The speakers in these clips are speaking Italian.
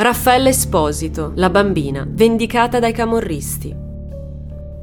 Raffaella Esposito, la bambina, vendicata dai camorristi.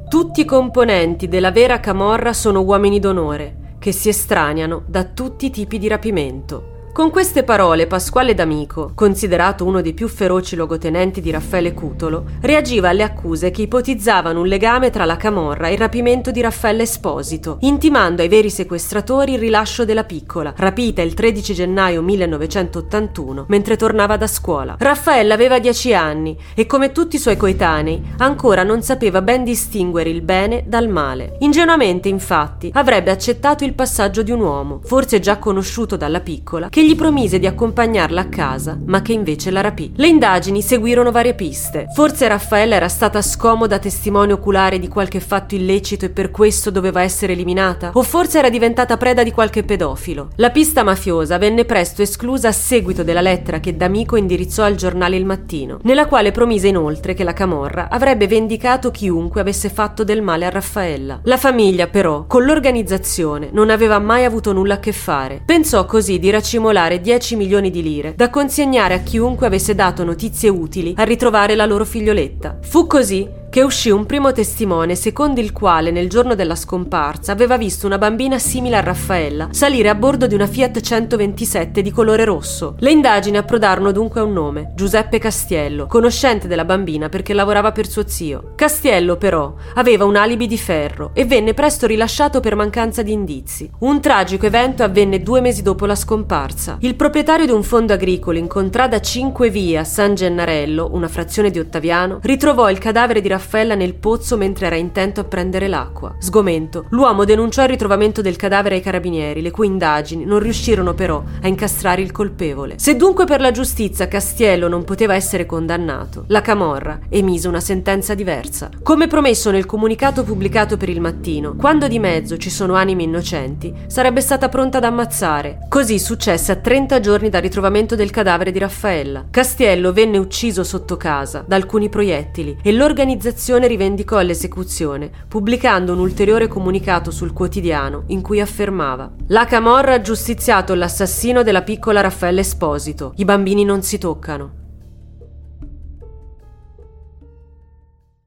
Tutti i componenti della vera camorra sono uomini d'onore, che si estraniano da tutti i tipi di rapimento. Con queste parole Pasquale D'Amico, considerato uno dei più feroci logotenenti di Raffaele Cutolo, reagiva alle accuse che ipotizzavano un legame tra la camorra e il rapimento di Raffaele Esposito, intimando ai veri sequestratori il rilascio della piccola, rapita il 13 gennaio 1981 mentre tornava da scuola. Raffaella aveva 10 anni e come tutti i suoi coetanei ancora non sapeva ben distinguere il bene dal male. Ingenuamente infatti avrebbe accettato il passaggio di un uomo, forse già conosciuto dalla piccola, che gli promise di accompagnarla a casa, ma che invece la rapì. Le indagini seguirono varie piste. Forse Raffaella era stata scomoda testimone oculare di qualche fatto illecito e per questo doveva essere eliminata? O forse era diventata preda di qualche pedofilo? La pista mafiosa venne presto esclusa a seguito della lettera che D'Amico indirizzò al giornale Il Mattino, nella quale promise inoltre che la Camorra avrebbe vendicato chiunque avesse fatto del male a Raffaella. La famiglia, però, con l'organizzazione non aveva mai avuto nulla a che fare. Pensò così di racimolare accumulare 10 milioni di lire da consegnare a chiunque avesse dato notizie utili a ritrovare la loro figlioletta. Fu così che uscì un primo testimone secondo il quale nel giorno della scomparsa aveva visto una bambina simile a Raffaella salire a bordo di una Fiat 127 di colore rosso. Le indagini approdarono dunque a un nome, Giuseppe Castiello, conoscente della bambina perché lavorava per suo zio. Castiello però aveva un alibi di ferro e venne presto rilasciato per mancanza di indizi. Un tragico evento avvenne due mesi dopo la scomparsa. Il proprietario di un fondo agricolo in contrada 5 via San Gennarello, una frazione di Ottaviano, ritrovò il cadavere di Raffaella Raffaella nel pozzo mentre era intento a prendere l'acqua. Sgomento, l'uomo denunciò il ritrovamento del cadavere ai carabinieri, le cui indagini non riuscirono però a incastrare il colpevole. Se dunque per la giustizia Castiello non poteva essere condannato, la Camorra emise una sentenza diversa. Come promesso nel comunicato pubblicato per il mattino, quando di mezzo ci sono anime innocenti, sarebbe stata pronta ad ammazzare. Così successe a 30 giorni dal ritrovamento del cadavere di Raffaella. Castiello venne ucciso sotto casa da alcuni proiettili e l'organizzazione l'organizzazione rivendicò l'esecuzione, pubblicando un ulteriore comunicato sul quotidiano in cui affermava: La Camorra ha giustiziato l'assassino della piccola Raffaella Esposito. I bambini non si toccano.